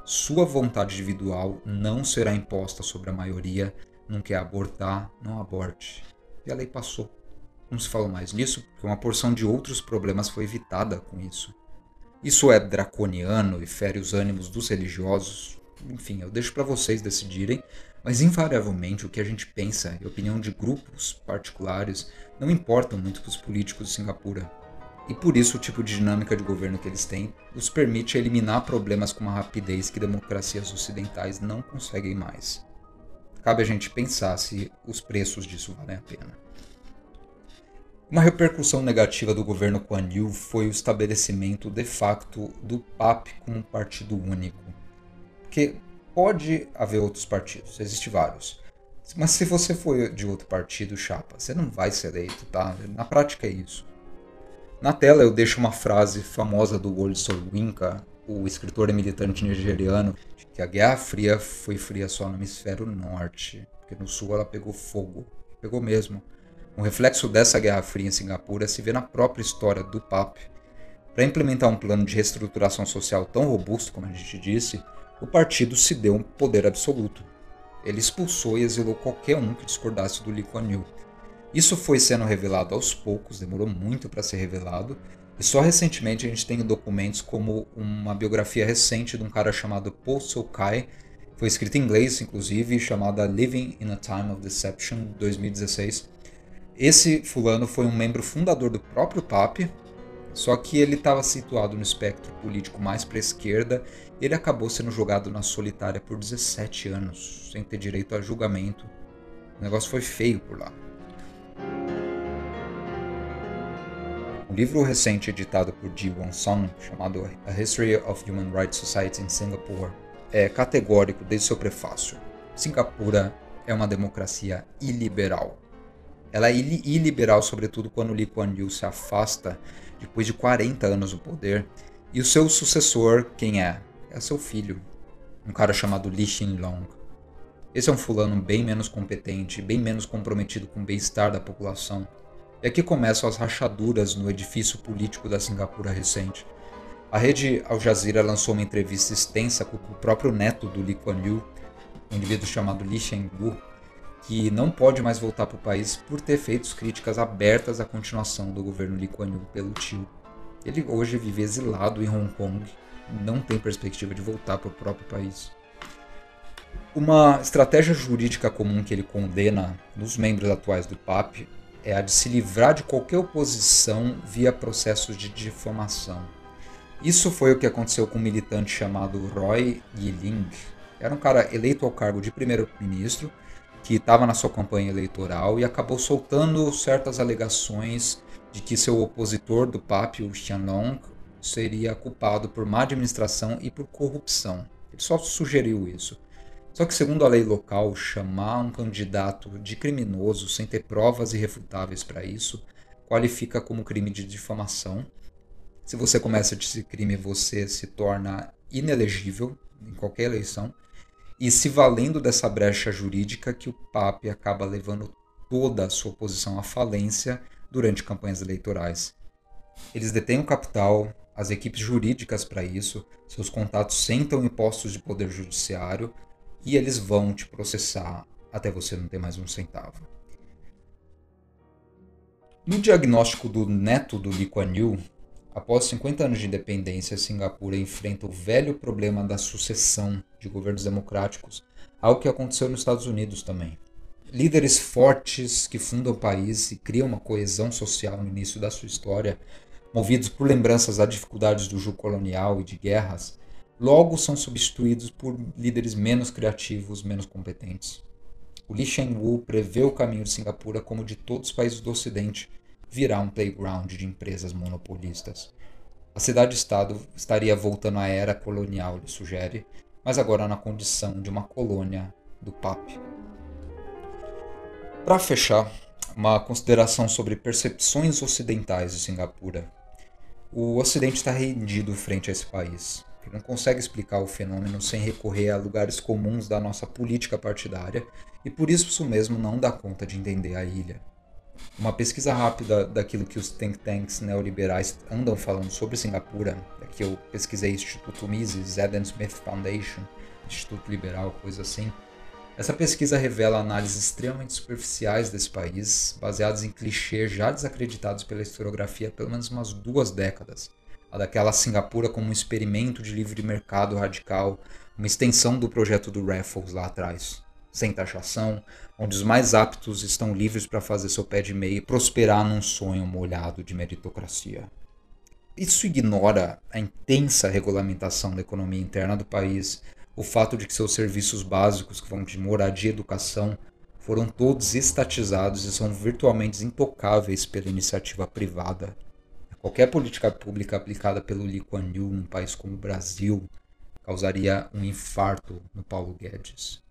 sua vontade individual não será imposta sobre a maioria, não quer abortar, não aborte. E a lei passou. Não se falou mais nisso, porque uma porção de outros problemas foi evitada com isso. Isso é draconiano e fere os ânimos dos religiosos? Enfim, eu deixo para vocês decidirem, mas invariavelmente o que a gente pensa e a opinião de grupos particulares não importam muito para os políticos de Singapura. E por isso o tipo de dinâmica de governo que eles têm os permite eliminar problemas com uma rapidez que democracias ocidentais não conseguem mais. Cabe a gente pensar se os preços disso valem a pena. Uma repercussão negativa do governo Kuan Yew foi o estabelecimento de facto do PAP como um partido único. Porque pode haver outros partidos, existem vários. Mas se você for de outro partido, chapa, você não vai ser eleito, tá? Na prática é isso. Na tela eu deixo uma frase famosa do World Winka, o escritor e militante nigeriano, de que a Guerra Fria foi fria só no hemisfério norte, porque no sul ela pegou fogo. Pegou mesmo. Um reflexo dessa Guerra Fria em Singapura se vê na própria história do PAP. Para implementar um plano de reestruturação social tão robusto, como a gente disse, o partido se deu um poder absoluto. Ele expulsou e exilou qualquer um que discordasse do Lee Kuan Yew. Isso foi sendo revelado aos poucos, demorou muito para ser revelado, e só recentemente a gente tem documentos como uma biografia recente de um cara chamado Paul Sokai, foi escrita em inglês, inclusive, chamada Living in a Time of Deception, 2016, esse fulano foi um membro fundador do próprio PAP, só que ele estava situado no espectro político mais para a esquerda ele acabou sendo jogado na solitária por 17 anos, sem ter direito a julgamento. O negócio foi feio por lá. Um livro recente editado por Ji Won-sung, chamado A History of Human Rights Society in Singapore, é categórico desde seu prefácio. Singapura é uma democracia iliberal ela é iliberal, sobretudo quando Lee Kuan Yew se afasta depois de 40 anos no poder. E o seu sucessor, quem é? É seu filho, um cara chamado Lee Hsien-long. Esse é um fulano bem menos competente, bem menos comprometido com o bem-estar da população. E aqui começam as rachaduras no edifício político da Singapura recente. A rede Al Jazeera lançou uma entrevista extensa com o próprio neto do Lee Kuan Yew, um indivíduo chamado Lee Hsien-gu, que não pode mais voltar para o país por ter feito críticas abertas à continuação do governo Lee Kuan Yew pelo tio. Ele hoje vive exilado em Hong Kong, não tem perspectiva de voltar para o próprio país. Uma estratégia jurídica comum que ele condena nos membros atuais do PAP é a de se livrar de qualquer oposição via processos de difamação. Isso foi o que aconteceu com um militante chamado Roy Yiling. Era um cara eleito ao cargo de primeiro-ministro que estava na sua campanha eleitoral e acabou soltando certas alegações de que seu opositor do PAP, o Xianlong, seria culpado por má administração e por corrupção. Ele só sugeriu isso. Só que, segundo a lei local, chamar um candidato de criminoso sem ter provas irrefutáveis para isso qualifica como crime de difamação. Se você comete esse crime, você se torna inelegível em qualquer eleição e se valendo dessa brecha jurídica que o PAP acaba levando toda a sua posição à falência durante campanhas eleitorais. Eles detêm o capital, as equipes jurídicas para isso, seus contatos sentam em postos de poder judiciário e eles vão te processar até você não ter mais um centavo. No diagnóstico do neto do Lee Kuan Yew, Após 50 anos de independência, Singapura enfrenta o velho problema da sucessão de governos democráticos, algo que aconteceu nos Estados Unidos também. Líderes fortes que fundam o país e criam uma coesão social no início da sua história movidos por lembranças das dificuldades do jugo colonial e de guerras, logo são substituídos por líderes menos criativos, menos competentes. O Lee Shen-wu prevê o caminho de Singapura como de todos os países do Ocidente virar um playground de empresas monopolistas. A cidade-estado estaria voltando à era colonial, sugere, mas agora na condição de uma colônia do PAP. Para fechar, uma consideração sobre percepções ocidentais de Singapura. O Ocidente está rendido frente a esse país. Ele não consegue explicar o fenômeno sem recorrer a lugares comuns da nossa política partidária e por isso mesmo não dá conta de entender a ilha. Uma pesquisa rápida daquilo que os think tanks neoliberais andam falando sobre Singapura, que eu pesquisei Instituto Mises, Adam Smith Foundation, Instituto Liberal, coisa assim. Essa pesquisa revela análises extremamente superficiais desse país, baseadas em clichês já desacreditados pela historiografia há pelo menos umas duas décadas. A daquela Singapura como um experimento de livre mercado radical, uma extensão do projeto do Raffles lá atrás sem taxação, onde os mais aptos estão livres para fazer seu pé de meia e prosperar num sonho molhado de meritocracia. Isso ignora a intensa regulamentação da economia interna do país, o fato de que seus serviços básicos, que vão de moradia e educação, foram todos estatizados e são virtualmente intocáveis pela iniciativa privada. Qualquer política pública aplicada pelo Lee Kuan Yew num país como o Brasil causaria um infarto no Paulo Guedes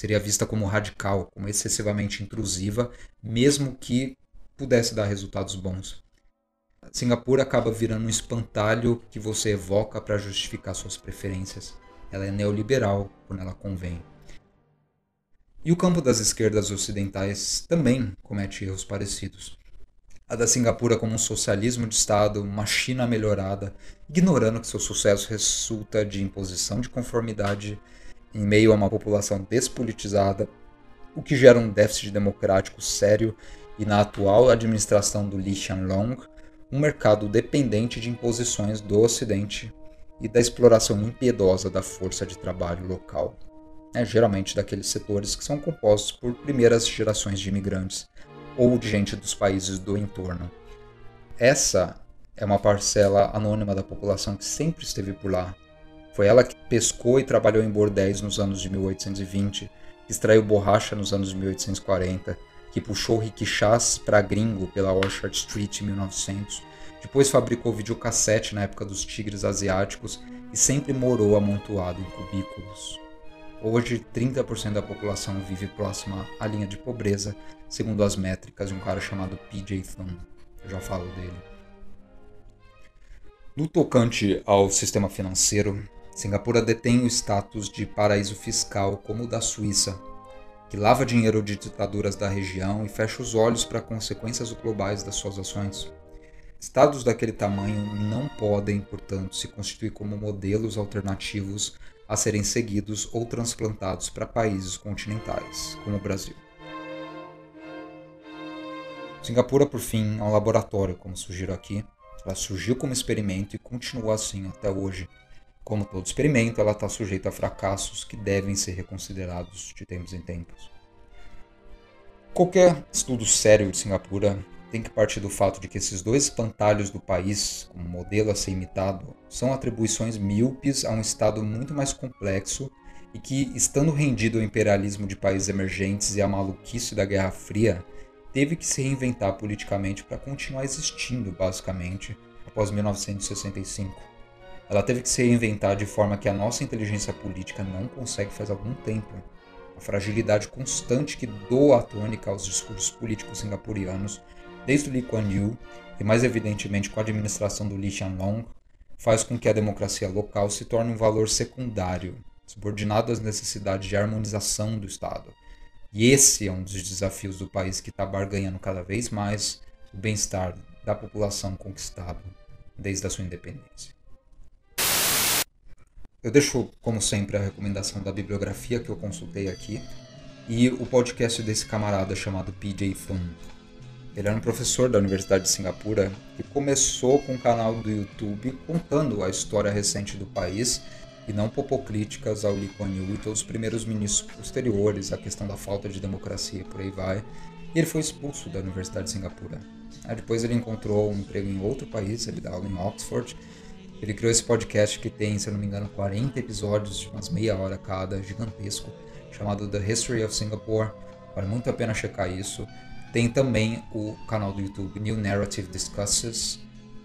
seria vista como radical, como excessivamente intrusiva, mesmo que pudesse dar resultados bons. Singapura acaba virando um espantalho que você evoca para justificar suas preferências. Ela é neoliberal quando ela convém. E o campo das esquerdas ocidentais também comete erros parecidos. A da Singapura como um socialismo de Estado, uma China melhorada, ignorando que seu sucesso resulta de imposição de conformidade em meio a uma população despolitizada, o que gera um déficit democrático sério e, na atual administração do Lee Hsien Loong, um mercado dependente de imposições do Ocidente e da exploração impiedosa da força de trabalho local, é, geralmente daqueles setores que são compostos por primeiras gerações de imigrantes ou de gente dos países do entorno. Essa é uma parcela anônima da população que sempre esteve por lá foi ela que pescou e trabalhou em bordéis nos anos de 1820, que extraiu borracha nos anos de 1840, que puxou riquixás para gringo pela Orchard Street em 1900, depois fabricou videocassete na época dos tigres asiáticos e sempre morou amontoado em cubículos. Hoje, 30% da população vive próxima à linha de pobreza, segundo as métricas de um cara chamado PJ Thun. Eu já falo dele. No tocante ao sistema financeiro, Singapura detém o status de paraíso fiscal como o da Suíça, que lava dinheiro de ditaduras da região e fecha os olhos para consequências globais das suas ações. Estados daquele tamanho não podem, portanto, se constituir como modelos alternativos a serem seguidos ou transplantados para países continentais, como o Brasil. Singapura, por fim, é um laboratório, como sugiro aqui. Ela surgiu como experimento e continua assim até hoje, como todo experimento, ela está sujeita a fracassos que devem ser reconsiderados de tempos em tempos. Qualquer estudo sério de Singapura tem que partir do fato de que esses dois espantalhos do país, como modelo a ser imitado, são atribuições míopes a um Estado muito mais complexo e que, estando rendido ao imperialismo de países emergentes e à maluquice da Guerra Fria, teve que se reinventar politicamente para continuar existindo, basicamente, após 1965. Ela teve que se reinventar de forma que a nossa inteligência política não consegue faz algum tempo. A fragilidade constante que doa a tônica aos discursos políticos singapurianos, desde o Lee Kuan Yew e mais evidentemente com a administração do Lee Hsien Loong, faz com que a democracia local se torne um valor secundário, subordinado às necessidades de harmonização do Estado. E esse é um dos desafios do país que está barganhando cada vez mais o bem-estar da população conquistado desde a sua independência. Eu deixo, como sempre, a recomendação da bibliografia que eu consultei aqui e o podcast desse camarada chamado PJ Thun. Ele era um professor da Universidade de Singapura que começou com um canal do YouTube contando a história recente do país e não popocríticas ao Lee Kuan Yew e todos os primeiros ministros posteriores, a questão da falta de democracia, por aí vai. E ele foi expulso da Universidade de Singapura. Aí depois ele encontrou um emprego em outro país, ele dá aula em Oxford. Ele criou esse podcast que tem, se eu não me engano, 40 episódios de umas meia hora cada, gigantesco, chamado The History of Singapore. Vale muito a pena checar isso. Tem também o canal do YouTube New Narrative Discusses,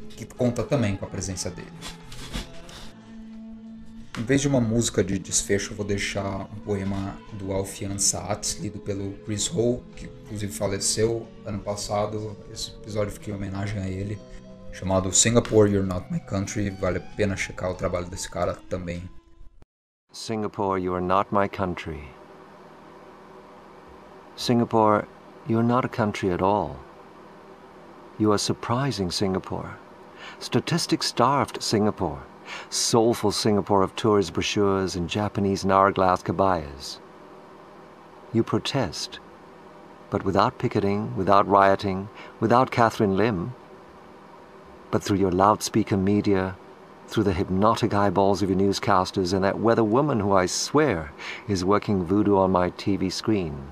que conta também com a presença dele. Em vez de uma música de desfecho, vou deixar um poema do Alfian Saat, lido pelo Chris Hole, que inclusive faleceu ano passado. Esse episódio fica em homenagem a ele, chamado Singapore, You're Not My Country. Vale a pena checar o trabalho desse cara também. Singapore, you are not my country. Singapore, you are not a country at all. You are surprising Singapore. Statistics starved Singapore. soulful Singapore of tourist brochures and Japanese hourglass cabayas. You protest, but without picketing, without rioting, without Catherine Lim, but through your loudspeaker media, through the hypnotic eyeballs of your newscasters and that weather woman who I swear is working voodoo on my TV screen.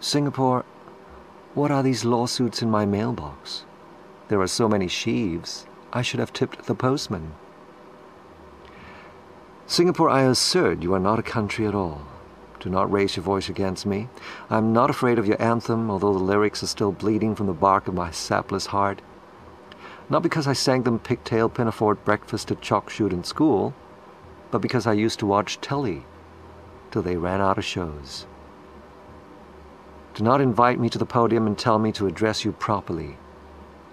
Singapore, what are these lawsuits in my mailbox? There are so many sheaves, I should have tipped the postman. Singapore, I assert you are not a country at all. Do not raise your voice against me. I am not afraid of your anthem, although the lyrics are still bleeding from the bark of my sapless heart. Not because I sang them pigtail pinafore breakfast at chalk shoot in school, but because I used to watch telly till they ran out of shows. Do not invite me to the podium and tell me to address you properly.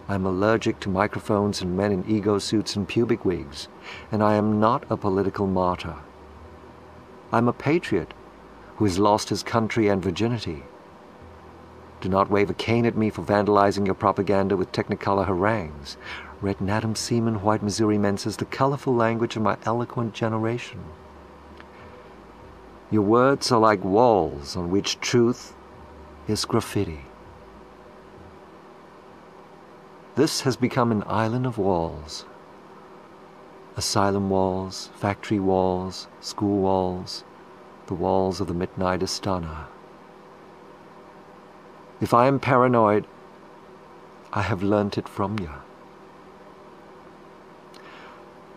I am allergic to microphones and men in ego suits and pubic wigs, and I am not a political martyr. I am a patriot who has lost his country and virginity. Do not wave a cane at me for vandalizing your propaganda with technicolor harangues. Red Adam Seaman, white Missouri men says the colorful language of my eloquent generation. Your words are like walls on which truth is graffiti. This has become an island of walls. Asylum walls, factory walls, school walls, the walls of the midnight Astana. If I am paranoid, I have learnt it from you.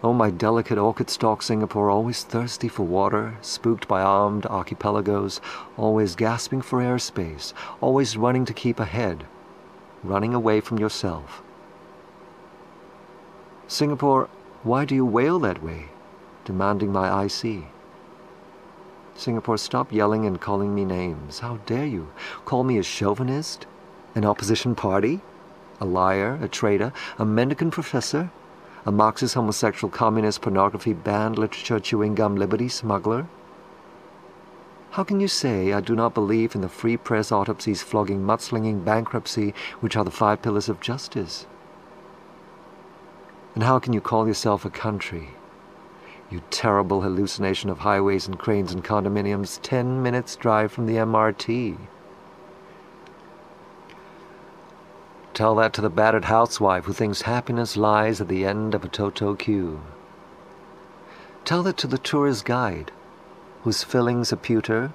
Oh, my delicate orchid stalk Singapore, always thirsty for water, spooked by armed archipelagos, always gasping for airspace, always running to keep ahead, running away from yourself. Singapore, why do you wail that way? demanding my IC. Singapore, stop yelling and calling me names. How dare you? Call me a chauvinist? An opposition party? A liar? A traitor? A mendicant professor? A Marxist homosexual communist pornography banned literature chewing gum liberty smuggler? How can you say I do not believe in the free press autopsies flogging mudslinging bankruptcy which are the five pillars of justice? And how can you call yourself a country? You terrible hallucination of highways and cranes and condominiums, ten minutes drive from the MRT. Tell that to the battered housewife who thinks happiness lies at the end of a Toto queue. Tell that to the tourist guide, whose fillings are pewter,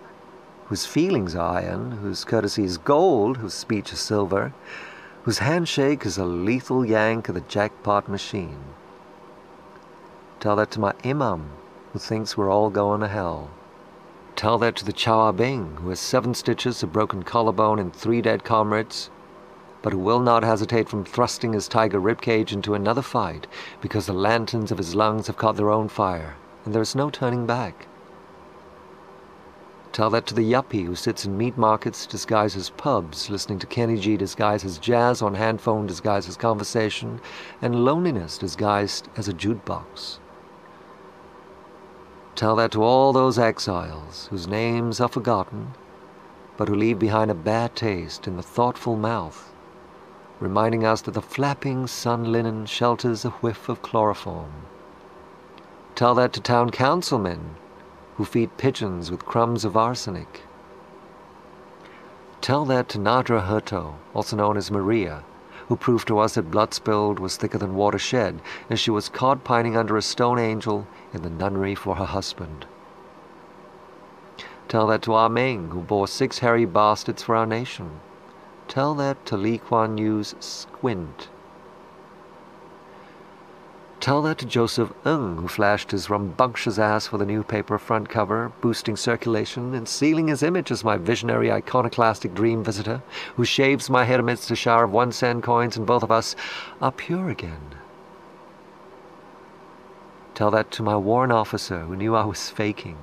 whose feelings are iron, whose courtesy is gold, whose speech is silver, whose handshake is a lethal yank of the jackpot machine. Tell that to my imam, who thinks we're all going to hell. Tell that to the Chow Bing, who has seven stitches, a broken collarbone, and three dead comrades, but who will not hesitate from thrusting his tiger ribcage into another fight because the lanterns of his lungs have caught their own fire, and there is no turning back. Tell that to the yuppie who sits in meat markets disguised as pubs, listening to Kenny G disguised as jazz on handphone disguised as conversation, and loneliness disguised as a jukebox. Tell that to all those exiles whose names are forgotten, but who leave behind a bad taste in the thoughtful mouth, reminding us that the flapping sun linen shelters a whiff of chloroform. Tell that to town councilmen who feed pigeons with crumbs of arsenic. Tell that to Nadra Hurto, also known as Maria, who proved to us that blood spilled was thicker than water shed, and she was caught pining under a stone angel in the nunnery for her husband. Tell that to Ah Ming, who bore six hairy bastards for our nation. Tell that to Lee Kuan Yew's squint. Tell that to Joseph Ng, who flashed his rambunctious ass for the newspaper front cover, boosting circulation and sealing his image as my visionary iconoclastic dream visitor, who shaves my head amidst a shower of one cent coins, and both of us are pure again. Tell that to my warrant officer who knew I was faking.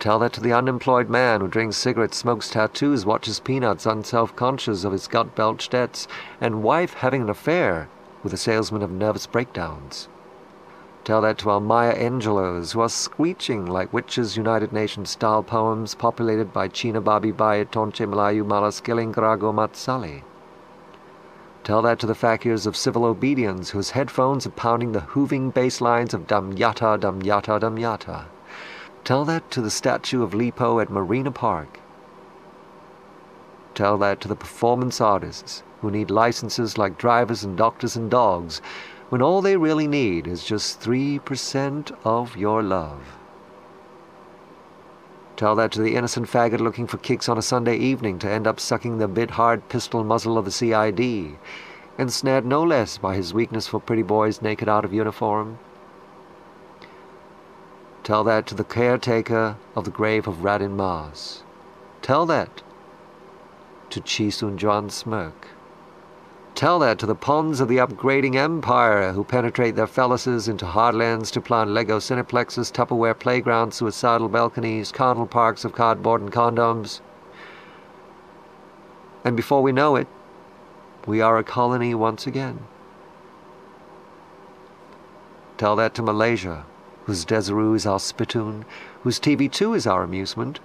Tell that to the unemployed man who drinks cigarettes, smokes tattoos, watches peanuts, unself conscious of his gut belched debts, and wife having an affair with a salesman of nervous breakdowns. Tell that to our Maya Angelos who are screeching like witches' United Nations style poems populated by China Babi Baya Tonche Malayu Malaskilling Grago Matsali. Tell that to the fakirs of civil obedience whose headphones are pounding the hooving bass lines of Dam Yata, Dam Yata, Dam Yata. Tell that to the statue of Lipo at Marina Park. Tell that to the performance artists who need licenses like drivers and doctors and dogs when all they really need is just 3% of your love. Tell that to the innocent faggot looking for kicks on a Sunday evening to end up sucking the bit hard pistol muzzle of the CID, ensnared no less by his weakness for pretty boys naked out of uniform Tell that to the caretaker of the grave of Radin Mars. Tell that to Chisun John Smirk. Tell that to the pawns of the upgrading empire who penetrate their phalluses into hardlands to plant Lego cineplexes, Tupperware playgrounds, suicidal balconies, carnal parks of cardboard and condoms. And before we know it, we are a colony once again. Tell that to Malaysia, whose Desiru is our spittoon, whose TV2 is our amusement,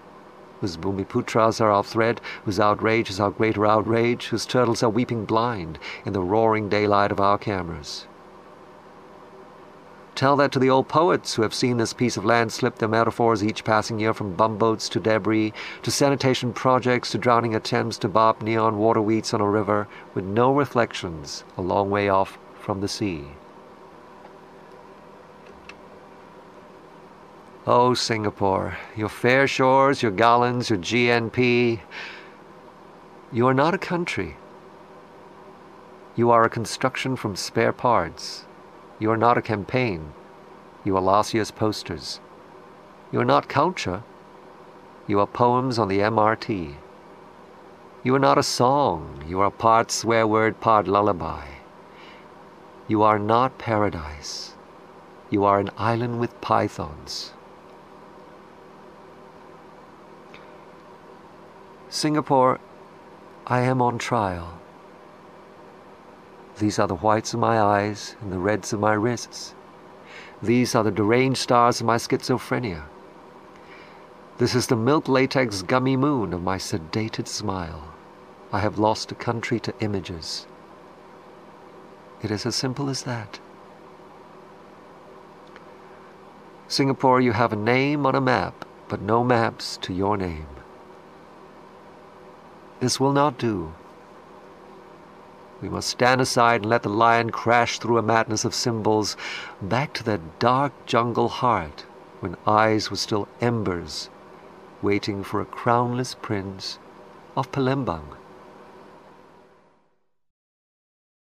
whose Bumiputras are our thread, whose outrage is our greater outrage, whose turtles are weeping blind in the roaring daylight of our cameras. Tell that to the old poets who have seen this piece of land slip their metaphors each passing year from bumboats to debris, to sanitation projects, to drowning attempts to bob neon water wheats on a river, with no reflections a long way off from the sea. Oh, Singapore, your fair shores, your gallons, your GNP. You are not a country. You are a construction from spare parts. You are not a campaign. You are Lassia's posters. You are not culture. You are poems on the MRT. You are not a song. You are part swear word, part lullaby. You are not paradise. You are an island with pythons. Singapore, I am on trial. These are the whites of my eyes and the reds of my wrists. These are the deranged stars of my schizophrenia. This is the milk latex gummy moon of my sedated smile. I have lost a country to images. It is as simple as that. Singapore, you have a name on a map, but no maps to your name. This will not do. We must stand aside and let the lion crash through a madness of symbols back to that dark jungle heart when eyes were still embers waiting for a crownless prince of Palembang.